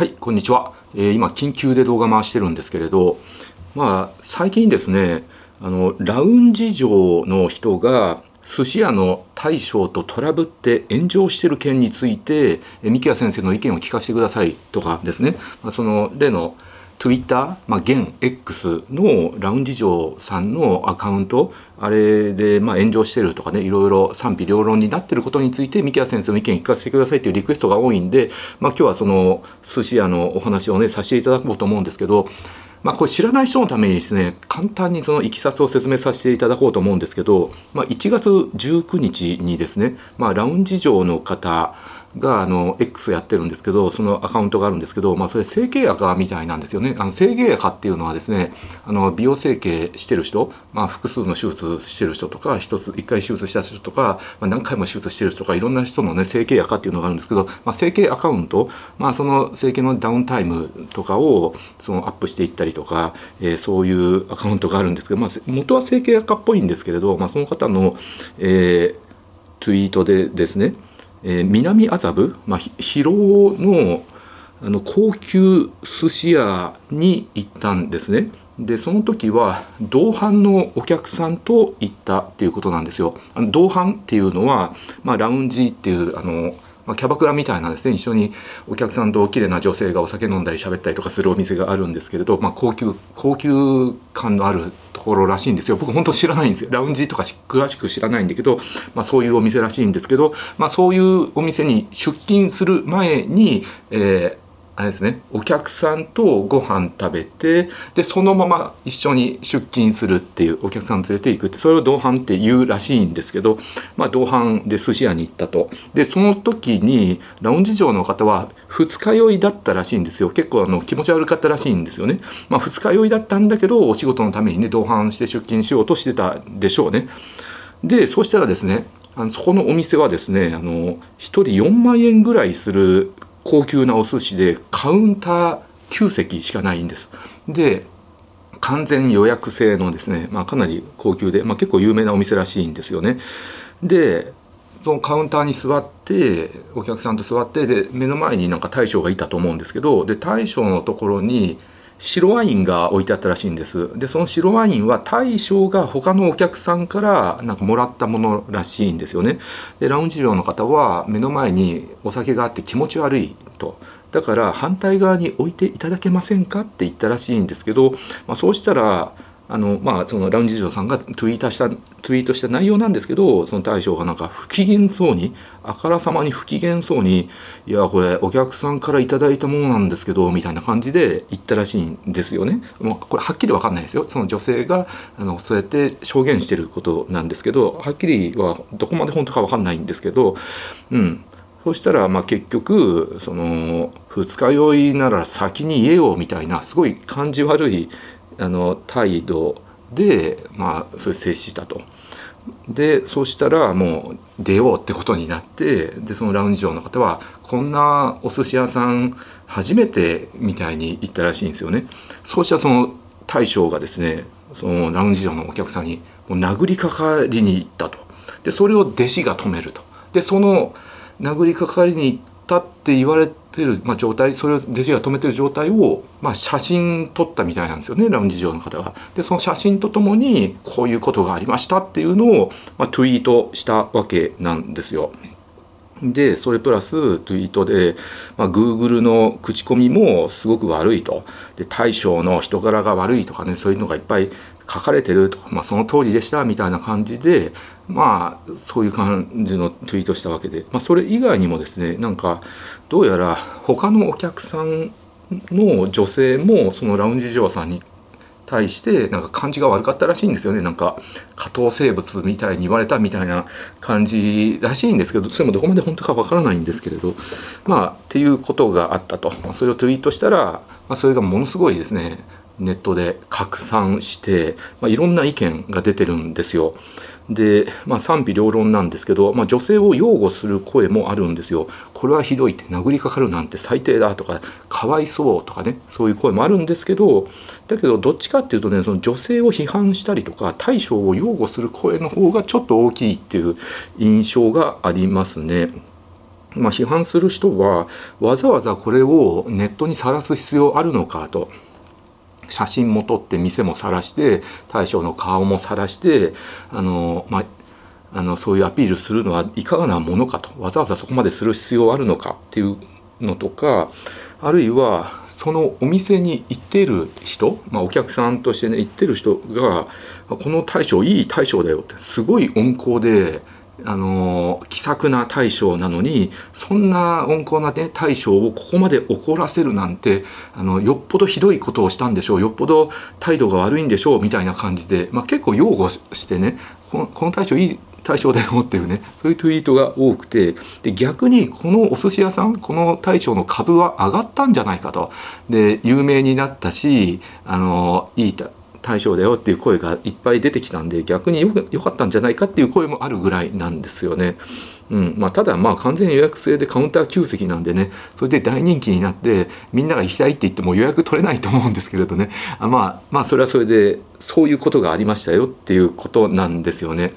はい、こんにちは。えー、今、緊急で動画回してるんですけれど、まあ、最近ですね、あの、ラウンジ上の人が、寿司屋の大将とトラブって炎上してる件について、え三木谷先生の意見を聞かせてくださいとかですね、まあ、その例の Twitter、まあ、現 X のラウンジ嬢さんのアカウントあれでまあ炎上してるとかねいろいろ賛否両論になってることについて三木谷先生の意見聞かせてくださいというリクエストが多いんで、まあ、今日はその寿司屋のお話をねさせていただこうと思うんですけどまあ、これ知らない人のためにですね簡単にそのいきさつを説明させていただこうと思うんですけど、まあ、1月19日にですね、まあ、ラウンジ嬢の方があの X やってるんですけどそのアカウントがあるんですけど、まあ、それ整形外科みたいなんですよね。あの整形外科っていうのはですねあの美容整形してる人、まあ、複数の手術してる人とか一つ一回手術した人とか、まあ、何回も手術してる人とかいろんな人のね整形外科っていうのがあるんですけど、まあ、整形アカウント、まあ、その整形のダウンタイムとかをそのアップしていったりとか、えー、そういうアカウントがあるんですけど、まあ、元は整形外科っぽいんですけれど、まあ、その方の、えー、ツイートでですねえー、南麻布、まあ、広尾のあの高級寿司屋に行ったんですね。でその時は同伴のお客さんと行ったっていうことなんですよ。あの同伴っていうのは、まあ、ラウンジっていうあのまあ、キャバクラみたいなですね一緒にお客さんと綺麗な女性がお酒飲んだり喋ったりとかするお店があるんですけれど、まあ、高級高級感のあるところらしいんですよ。僕本当知らないんですよ。ラウンジとか詳しく知らないんだけど、まあ、そういうお店らしいんですけど、まあ、そういうお店に出勤する前に、えーあれですね。お客さんとご飯食べてでそのまま一緒に出勤するっていうお客さん連れていくってそれを同伴って言うらしいんですけど、まあ、同伴で寿司屋に行ったと。でその時にラウンジ嬢の方は二日酔いだったらしいんですよ。結構あの気持ち悪かったらしいんですよね、まあ、二日酔いだったんだけどお仕事のためにね同伴して出勤しようとしてたでしょうね。でそうしたらですねあのそこのお店はですねあの1人4万円ぐらいする高級なお寿司でカウンター9席しかないんです。で完全予約制のですね、まあ、かなり高級で、まあ、結構有名なお店らしいんですよね。でそのカウンターに座ってお客さんと座ってで目の前になんか大将がいたと思うんですけどで大将のところに白ワインが置いてあったらしいんです。でその白ワインは大将が他のお客さんからなんかもらったものらしいんですよね。でラウンジ寮の方は目の前にお酒があって気持ち悪いと。だから反対側に置いていただけませんかって言ったらしいんですけど、まあ、そうしたらあのまあそのラウンジ嬢さんがツイートしたツイートした内容なんですけどその大将がなんか不機嫌そうにあからさまに不機嫌そうに「いやこれお客さんから頂いたものなんですけど」みたいな感じで言ったらしいんですよね。もうこれはっきり分かんないですよその女性があのそうやって証言してることなんですけどはっきりはどこまで本当か分かんないんですけどうんそしたらまあ結局その二日酔いなら先に言えよみたいなすごい感じ悪いあの態度でまあそれ接したと。でそうしたらもう出ようってことになってでそのラウンジ嬢の方はこんなお寿司屋さん初めてみたいに言ったらしいんですよね。そうしたらその大将がですねそのラウンジ嬢のお客さんにもう殴りかかりに行ったと。でそれを弟子が止めると。でその殴りかかりに行ったって言われてる、まあ、状態それを弟子が止めてる状態を、まあ、写真撮ったみたいなんですよねラウンジ上の方が。でその写真とともにこういうことがありましたっていうのを、まあ、ツイートしたわけなんですよ。でそれプラスツイートで、まあ、Google の口コミもすごく悪いとで大将の人柄が悪いとかねそういうのがいっぱい書かれてるとか、まあ、その通りでしたみたいな感じでまあそういう感じのツイートしたわけで、まあ、それ以外にもですねなんかどうやら他のお客さんの女性もそのラウンジ嬢さんに対してなんか感じが悪かったらしいんですよね。なんか下等生物みたいに言われたみたいな感じらしいんですけどそれもどこまで本当かわからないんですけれどまあっていうことがあったと。それをツイートしたら、まあ、それがものすごいですねネットで拡散して、まあ、いろんな意見が出てるんですよ。で、まあ、賛否両論なんですけど、まあ、女性を擁護する声もあるんですよ。これはひどいって殴りかかるなんて最低だとかかわいそうとかねそういう声もあるんですけどだけどどっちかっていうとねその女性を批判したりとか大将を擁護する声の方がちょっと大きいっていう印象がありますね。まあ、批判する人はわざわざこれをネットにさらす必要あるのかと。写真も撮って店も晒して大将の顔も晒してあの、まあ、あのそういうアピールするのはいかがなものかと。わざわざそこまでする必要あるのかっていうのとかあるいはそのお店に行っている人、まあ、お客さんとしてね行ってる人がこの大将いい大将だよってすごい温厚であの気さくな大将なのにそんな温厚な、ね、大将をここまで怒らせるなんてあのよっぽどひどいことをしたんでしょうよっぽど態度が悪いんでしょうみたいな感じで、まあ、結構擁護してねこのこの大将いい対象だよっていうねそういうツイートが多くてで逆にこのお寿司屋さんこの大将の株は上がったんじゃないかと。で有名になったしあのいい対象だよっていう声がいっぱい出てきたんで逆に良かったんじゃないかっていう声もあるぐらいなんですよね。うんまあ、ただまあ完全予約制でカウンター9席なんでねそれで大人気になってみんなが行きたいって言っても予約取れないと思うんですけれどねあまあまあそれはそれでそういうことがありましたよっていうことなんですよね。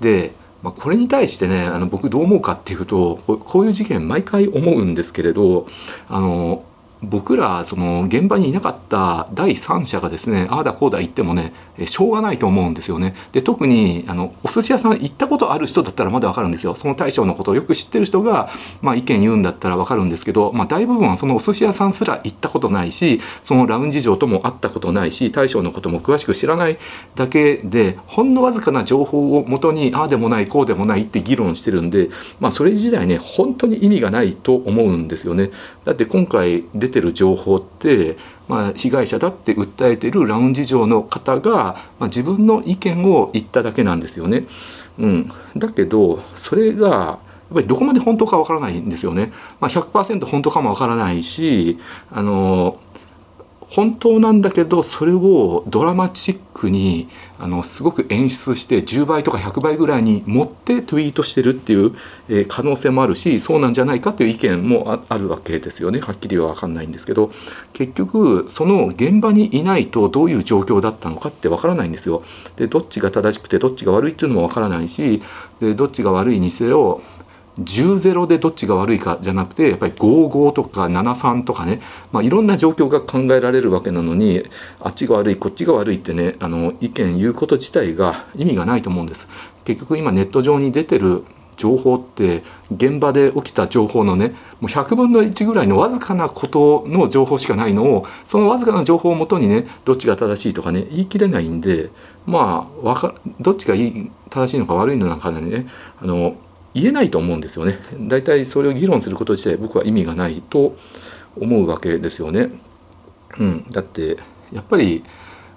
でまあ、これに対してねあの僕どう思うかっていうとこういう事件毎回思うんですけれどあの僕らその現場にいなかった第三者がですねああだこうだ言ってもねしょうがないと思うんですよね。で特にあのお寿司屋さん行ったことある人だったらまだわかるんですよ。その大将のことをよく知ってる人が、まあ、意見言うんだったらわかるんですけど、まあ、大部分はそのお寿司屋さんすら行ったことないしそのラウンジ嬢とも会ったことないし大将のことも詳しく知らないだけでほんのわずかな情報をもとにああでもないこうでもないって議論してるんで、まあ、それ自体ね本当に意味がないと思うんですよね。だって今回出てる情報って、まあ、被害者だって訴えてるラウンジ上の方が、まあ、自分の意見を言っただけなんですよね。うん、だけどそれがやっぱりどこまで本当かわからないんですよね。まあ、100%本当かもわからないしあの本当なんだけどそれをドラマチックにあのすごく演出して10倍とか100倍ぐらいに持ってツイートしてるっていう、えー、可能性もあるしそうなんじゃないかという意見もあるわけですよねはっきりは分かんないんですけど結局その現場にいないとどういう状況だったのかって分からないんですよ。でどっちが正しくてどっちが悪いっていうのも分からないしでどっちが悪いにせよ10-0でどっちが悪いかじゃなくてやっぱり5-5とか7-3とかね、まあ、いろんな状況が考えられるわけなのにあっちが悪いこっちが悪いってねあの意見言うこと自体が意味がないと思うんです。結局今ネット上に出てる情報って現場で起きた情報のねもう100分の1ぐらいのわずかなことの情報しかないのをそのわずかな情報をもとにねどっちが正しいとかね言い切れないんでまあかどっちがいい正しいのか悪いのなんかねあの言えないと思うんですよね。大体それを議論すること自体僕は意味がないと思うわけですよね。うん、だってやっぱり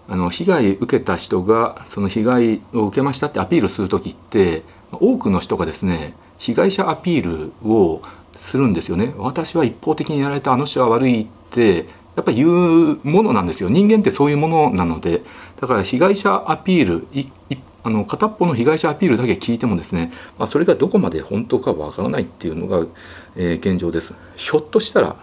あの被害受けた人がその被害を受けましたってアピールする時って多くの人がですね被害者アピールをするんですよね。私は一方的にやられたあの人は悪いってやっぱり言うものなんですよ。人間ってそういうものなのでだから被害者アピール一あの片っぽの被害者アピールだけ聞いてもですね、まあ、それがどこまで本当かわからないっていうのが、えー、現状です。ひょっとしたら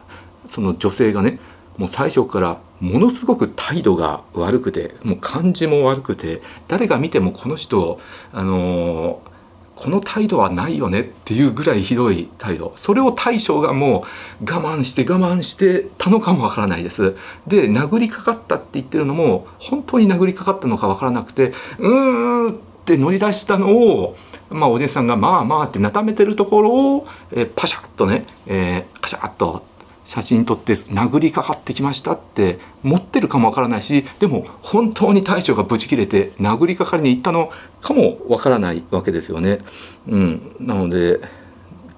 その女性がねもう最初からものすごく態度が悪くてもう感じも悪くて誰が見てもこの人あのーこの態度はないよねっていうぐらいひどい態度。それを大将がもう我慢して我慢してたのかもわからないです。で殴りかかったって言ってるのも本当に殴りかかったのかわからなくてうーんって乗り出したのをまあお姉さんがまあまあってなためてるところを、えー、パシャッとね、えー、カシャッと写真撮って殴りかかってきましたって持ってるかもわからないしでも本当に大将がブチ切れて殴りかかりに行ったのかもわからないわけですよね。うん、なので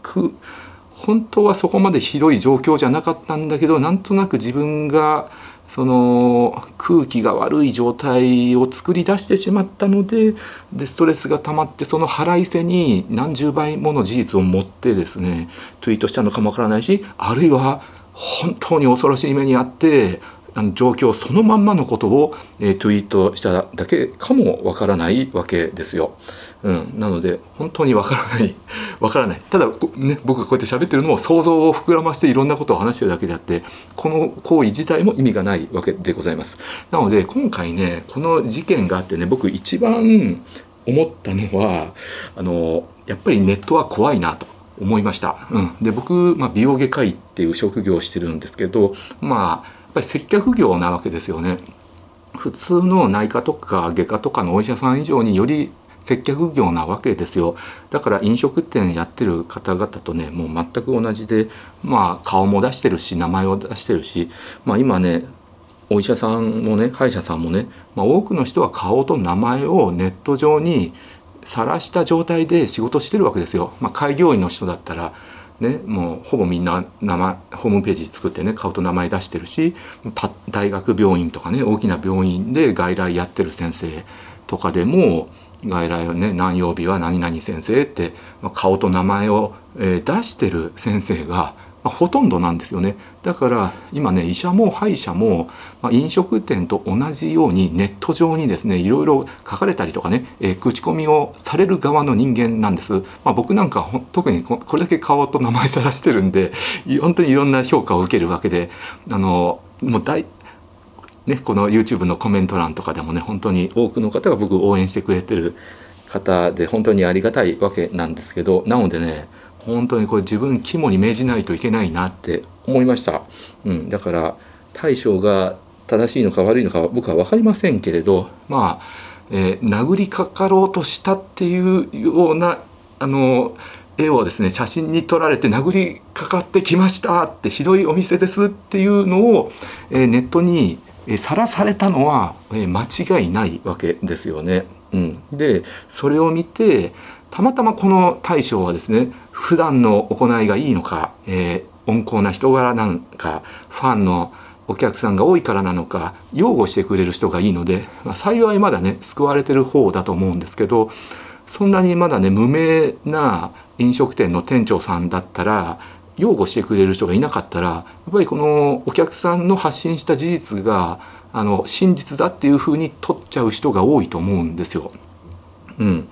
く本当はそこまでひどい状況じゃなかったんだけどなんとなく自分がその空気が悪い状態を作り出してしまったのででストレスが溜まってその腹いせに何十倍もの事実を持ってですねツイートしたのかもわからないしあるいは本当に恐ろしい目にあってあの状況そのまんまのことを、えー、ツイートしただけかもわからないわけですよ。うん、なので本当にわからない わからないただ、ね、僕がこうやって喋ってるのも想像を膨らましていろんなことを話してるだけであってこの行為自体も意味がないわけでございます。なので今回ねこの事件があってね僕一番思ったのはあのやっぱりネットは怖いなと。思いました。うん、で僕、まあ、美容外科医っていう職業をしてるんですけどまあやっぱり接客業なわけですよね。普通の内科とか外科とかのお医者さん以上により接客業なわけですよだから飲食店やってる方々とねもう全く同じでまあ顔も出してるし名前を出してるしまあ今ねお医者さんもね歯医者さんもね、まあ、多くの人は顔と名前をネット上に晒した状態で仕事してるわけですよ。まあ、開業医の人だったらね、もうほぼみんな名前ホームページ作ってね顔と名前出してるし大学病院とかね大きな病院で外来やってる先生とかでも外来をね何曜日は何々先生って、まあ、顔と名前を、えー、出してる先生が、まあ、ほとんどなんですよね。だから今ね医者も歯医者も、まあ、飲食店と同じようにネット上にですねいろいろ書かれたりとかね、えー、口コミをされる側の人間なんです、まあ、僕なんか特にこれだけ顔と名前さらしてるんで本当にいろんな評価を受けるわけであのもう大ね、この YouTube のコメント欄とかでもね本当に多くの方が僕応援してくれてる方で本当にありがたいわけなんですけどなのでね本当にこれ自分肝に銘じないといけないなって思いました、うん、だから大将が正しいのか悪いのか僕は分かりませんけれどまあ、えー、殴りかかろうとしたっていうようなあの絵をですね写真に撮られて殴りかかってきましたってひどいお店ですっていうのを、えー、ネットにさらされたのはえ間違いないわけですよね。うん、でそれを見てたまたまこの大将はですね普段の行いがいいのか、えー、温厚な人柄なのかファンのお客さんが多いからなのか擁護してくれる人がいいので、まあ、幸いまだね救われてる方だと思うんですけどそんなにまだね無名な飲食店の店長さんだったら擁護してくれる人がいなかったらやっぱりこのお客さんの発信した事実があの真実だっていうふうに取っちゃう人が多いと思うんですよ。うん、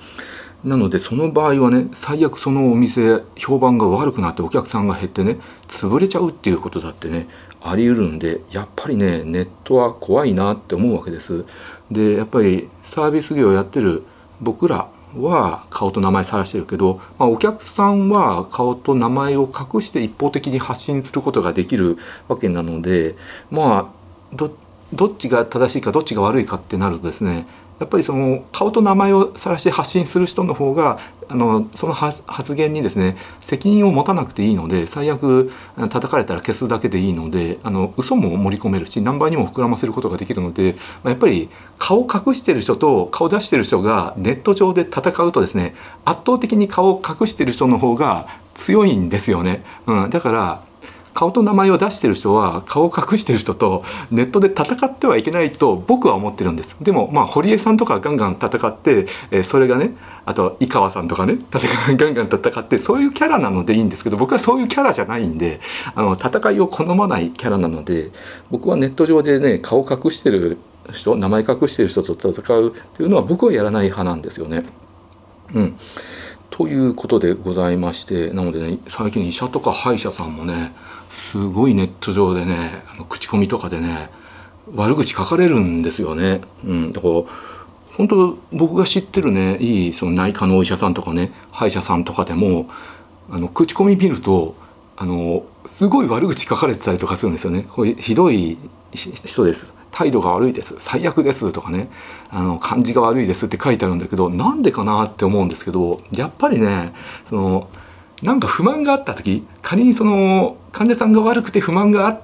なのでその場合はね最悪そのお店評判が悪くなってお客さんが減ってね潰れちゃうっていうことだってねあり得るんでやっぱりねネットは怖いなって思うわけです。でやっぱりサービス業やってる僕らは顔と名前さらしてるけど、まあ、お客さんは顔と名前を隠して一方的に発信することができるわけなのでまあどっちが正しいかどっちが悪いかってなるとですねやっぱりその顔と名前を晒して発信する人の方があのその発言にですね責任を持たなくていいので最悪叩かれたら消すだけでいいのであの嘘も盛り込めるし何倍にも膨らませることができるのでまあやっぱり顔を隠してる人と顔出してる人がネット上で戦うとですね圧倒的に顔を隠してる人の方が強いんですよね。うん、だから顔と名前を出してる人は顔を隠してる人とネットで戦ってはいけないと僕は思ってるんですでもまあ堀江さんとかガンガン戦って、えー、それがねあと井川さんとかね ガンガン戦ってそういうキャラなのでいいんですけど僕はそういうキャラじゃないんであの戦いを好まないキャラなので僕はネット上でね顔隠してる人名前隠してる人と戦うっていうのは僕はやらない派なんですよね。うんということでございましてなのでね最近医者とか歯医者さんもねすごいネット上でねあの口コミとかでね悪口書かれるんですよね。うん、だから本当僕が知ってるねいいその内科のお医者さんとかね歯医者さんとかでもあの口コミ見るとあのすごい悪口書かれてたりとかするんですよね。これひどい人です態度が悪いです最悪ですとかねあの感じが悪いですって書いてあるんだけどなんでかなって思うんですけどやっぱりねそのなんか不満があった時仮にその患者さんが悪くて不満があっ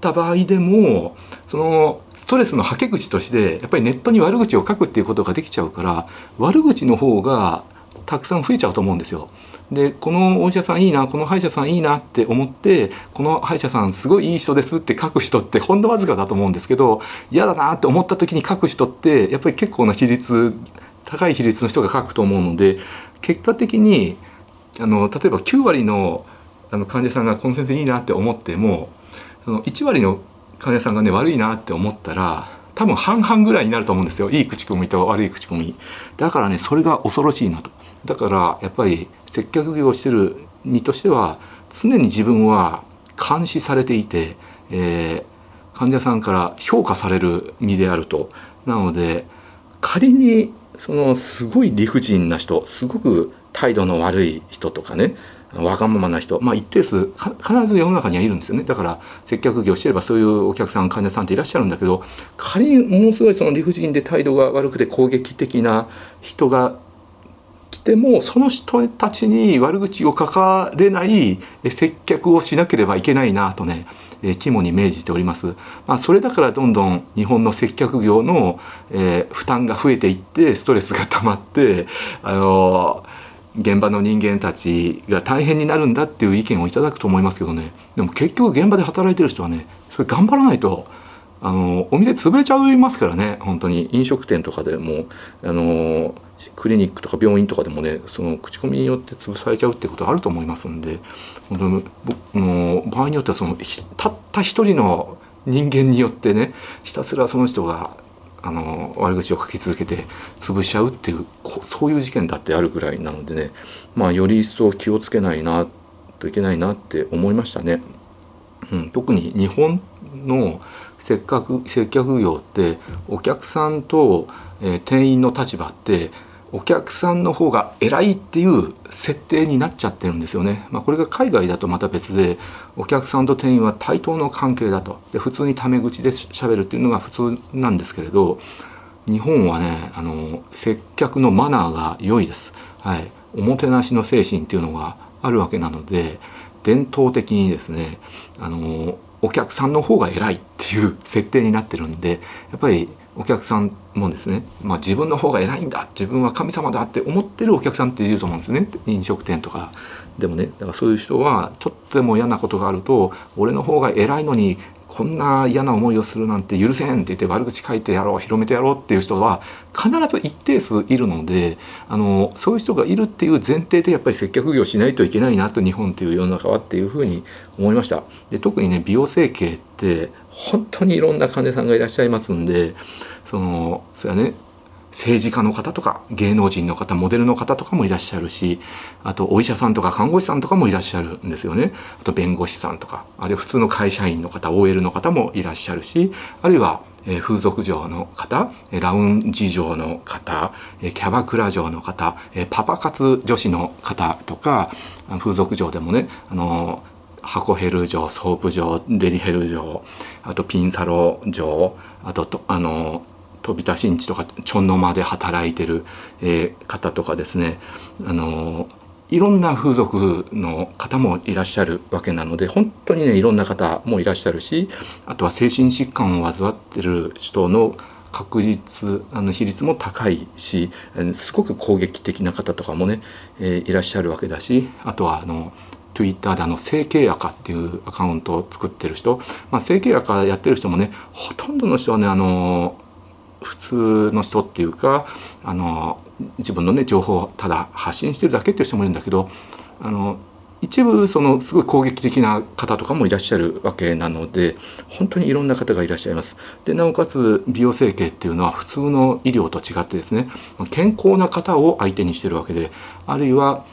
た場合でもそのストレスのはけ口としてやっぱりネットに悪口を書くっていうことができちゃうから悪口の方がたくさん増えちゃうと思うんですよ。でこのお医者さんいいなこの歯医者さんいいなって思ってこの歯医者さんすごいいい人ですって書く人ってほんのわずかだと思うんですけど嫌だなって思った時に書く人ってやっぱり結構な比率高い比率の人が書くと思うので結果的にあの例えば9割のあの患者さんがこの先生いいなって思ってもその1割の患者さんがね悪いなって思ったら多分半々ぐらいになると思うんですよ。いい口コミと悪い口コミ。だからねそれが恐ろしいなと。だからやっぱり接客業をしてる身としては常に自分は監視されていて、えー、患者さんから評価される身であると。なので仮にそのすごい理不尽な人すごく態度の悪い人とかねわがままな人、まあ、一定数必ず世の中にはいるんですよね。だから接客業してればそういうお客さん患者さんっていらっしゃるんだけど仮にものすごいその理不尽で態度が悪くて攻撃的な人が来てもその人たちに悪口を書かれない接客をしなければいけないなとね肝に銘じております。まあ、それだからどんどん日本の接客業の、えー、負担が増えていってストレスが溜まってあの現場の人間たちが大変になるんだっていう意見をいただくと思いますけどねでも結局現場で働いてる人はねそれ頑張らないとあのお店潰れちゃいますからね本当に飲食店とかでもあのクリニックとか病院とかでもねその口コミによって潰されちゃうってことあると思いますんで本当の場合によってはそのたった一人の人間によってねひたすらその人があの悪口を書き続けて潰しちゃうっていうそういう事件だってあるぐらいなのでねまあより一層気をつけないなといけないなって思いましたね。うん、特に日本の接客接客業ってお客さんと、えー、店員の立場ってお客さんの方が偉いっていう設定になっちゃってるんですよね。まあ、これが海外だとまた別でお客さんと店員は対等の関係だとで普通にタメ口で喋るっていうのが普通なんですけれど日本はねあの接客のマナーが良いです。はい、おもてなしの精神っていうのがあるわけなので伝統的にですねあのお客さんの方が偉いっていう設定になってるんでやっぱりお客さんもですね、まあ、自分の方が偉いんだ自分は神様だって思ってるお客さんっていると思うんですね飲食店とかでもね。だからそういう人はちょっとでも嫌なことがあると俺の方が偉いのにこんな嫌な思いをするなんて許せんって言って悪口書いてやろう広めてやろうっていう人は必ず一定数いるのであのそういう人がいるっていう前提でやっぱり接客業しないといけないなと日本っていう世の中はっていうふうに思いました。で特にね美容整形って本当にいろんな患者さんがいらっしゃいますんでそのそれはね政治家の方とか芸能人の方モデルの方とかもいらっしゃるしあとお医者さんとか看護師さんとかもいらっしゃるんですよね。あと弁護士さんとかあるいは普通の会社員の方 OL の方もいらっしゃるしあるいは風俗嬢の方ラウンジ嬢の方キャバクラ嬢の方パパ活女子の方とか風俗嬢でもねあの箱ヘル嬢ソープ嬢デリヘル嬢あとピンサロ嬢あとあの飛び出しんちとかちょんの間で働いてる、えー、方とかですね。あのいろんな風俗の方もいらっしゃるわけなので本当にねいろんな方もいらっしゃるしあとは精神疾患を患ってる人の確率あの比率も高いしすごく攻撃的な方とかもね、えー、いらっしゃるわけだしあとはあの Twitter であの整形やかっていうアカウントを作ってる人、まあ、整形やかやってる人もねほとんどの人はねあの普通の人っていうかあの自分のね情報をただ発信してるだけっていう人もいるんだけどあの一部そのすごい攻撃的な方とかもいらっしゃるわけなので本当にいろんな方がいらっしゃいます。でなおかつ美容整形っていうのは普通の医療と違ってですね健康な方を相手にしてるわけであるいは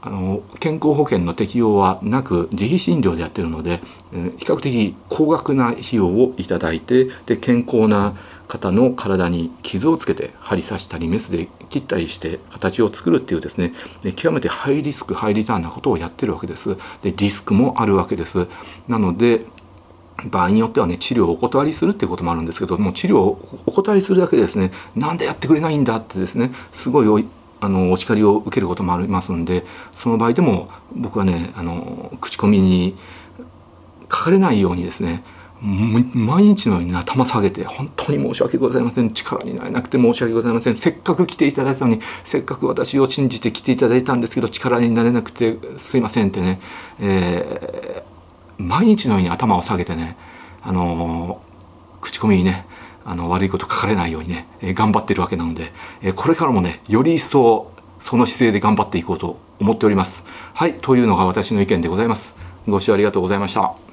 あの健康保険の適用はなく自費診療でやってるので、え、比較的高額な費用をいただいてで健康な方の体に傷をつけて針刺したりメスで切ったりして形を作るっていうですね。極めてハイリスクハイリターンなことをやってるわけです。でリスクもあるわけです。なので場合によってはね治療をお断りするっていうこともあるんですけども治療をお断りするだけでですねなんでやってくれないんだってですねすごいあのお叱りを受けることもありますんでその場合でも僕はねあの口コミに書かれないようにですね毎日のように頭下げて本当に申し訳ございません力になれなくて申し訳ございませんせっかく来ていただいたのにせっかく私を信じて来ていただいたんですけど力になれなくてすいませんってね、えー、毎日のように頭を下げてねあの口コミにねあの悪いこと書かれないようにね、えー、頑張ってるわけなので、えー、これからもねより一層その姿勢で頑張っていこうと思っております。はいというのが私の意見でございます。ご視聴ありがとうございました。